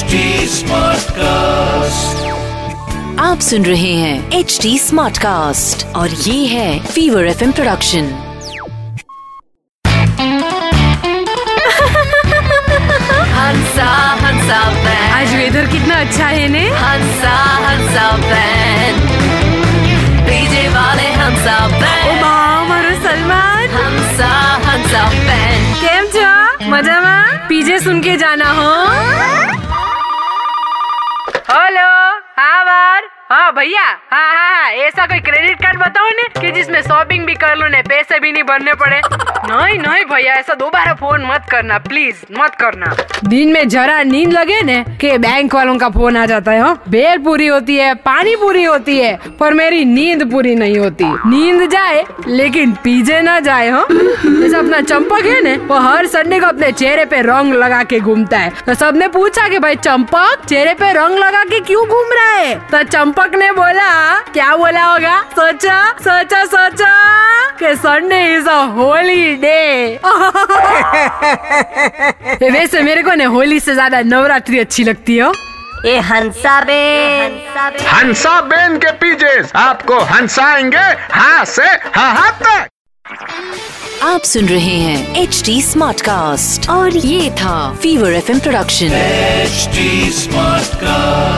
Smart cast आप सुन रहे हैं एच डी स्मार्ट कास्ट और ये है फीवर एफएम प्रोडक्शन आज वेदर कितना अच्छा है ने? हंसा हंसा डीजे वाले हंसा सलमान। मज़ा पीजे सुन के जाना हो। हाँ। हेलो हाँ बार हाँ भैया हाँ हाँ हाँ ऐसा कोई क्रेडिट कार्ड बताओ ने कि जिसमें शॉपिंग भी कर लो ने, पैसे भी नहीं भरने पड़े। नहीं नहीं भैया, ऐसा दोबारा फ़ोन मत करना प्लीज़ मत करना। दिन में जरा नींद लगे ने कि बैंक वालों का फ़ोन आ जाता है, हो। बेल पूरी होती है, पानी पूरी होती है, पर मेरी नींद पूरी नहीं होती। नींद जाए, लेकिन पीजे ना जाए, हो। अपना चंपक है ने, वो हर संडे को अपने चेहरे पे रंग लगा के घूमता है। तो सबने पूछा कि भाई, चंपक, चेहरे पे रंग लगा के क्यों घूम रहा है? तो चंपक ने बोला? क्या बोला होगा? सोचा सोचा सोचा। कि Sunday is a holy day वैसे मेरे को ना होली से ज़्यादा नवरात्रि अच्छी लगती है। ये हंसा बैंड हंसा बेन के पीजेस आपको हंसाएँगे हाँ से हाँ हाँ तक। आप सुन रहे हैं एच डी स्मार्ट कास्ट और ये था fever F production H smart Smartcast.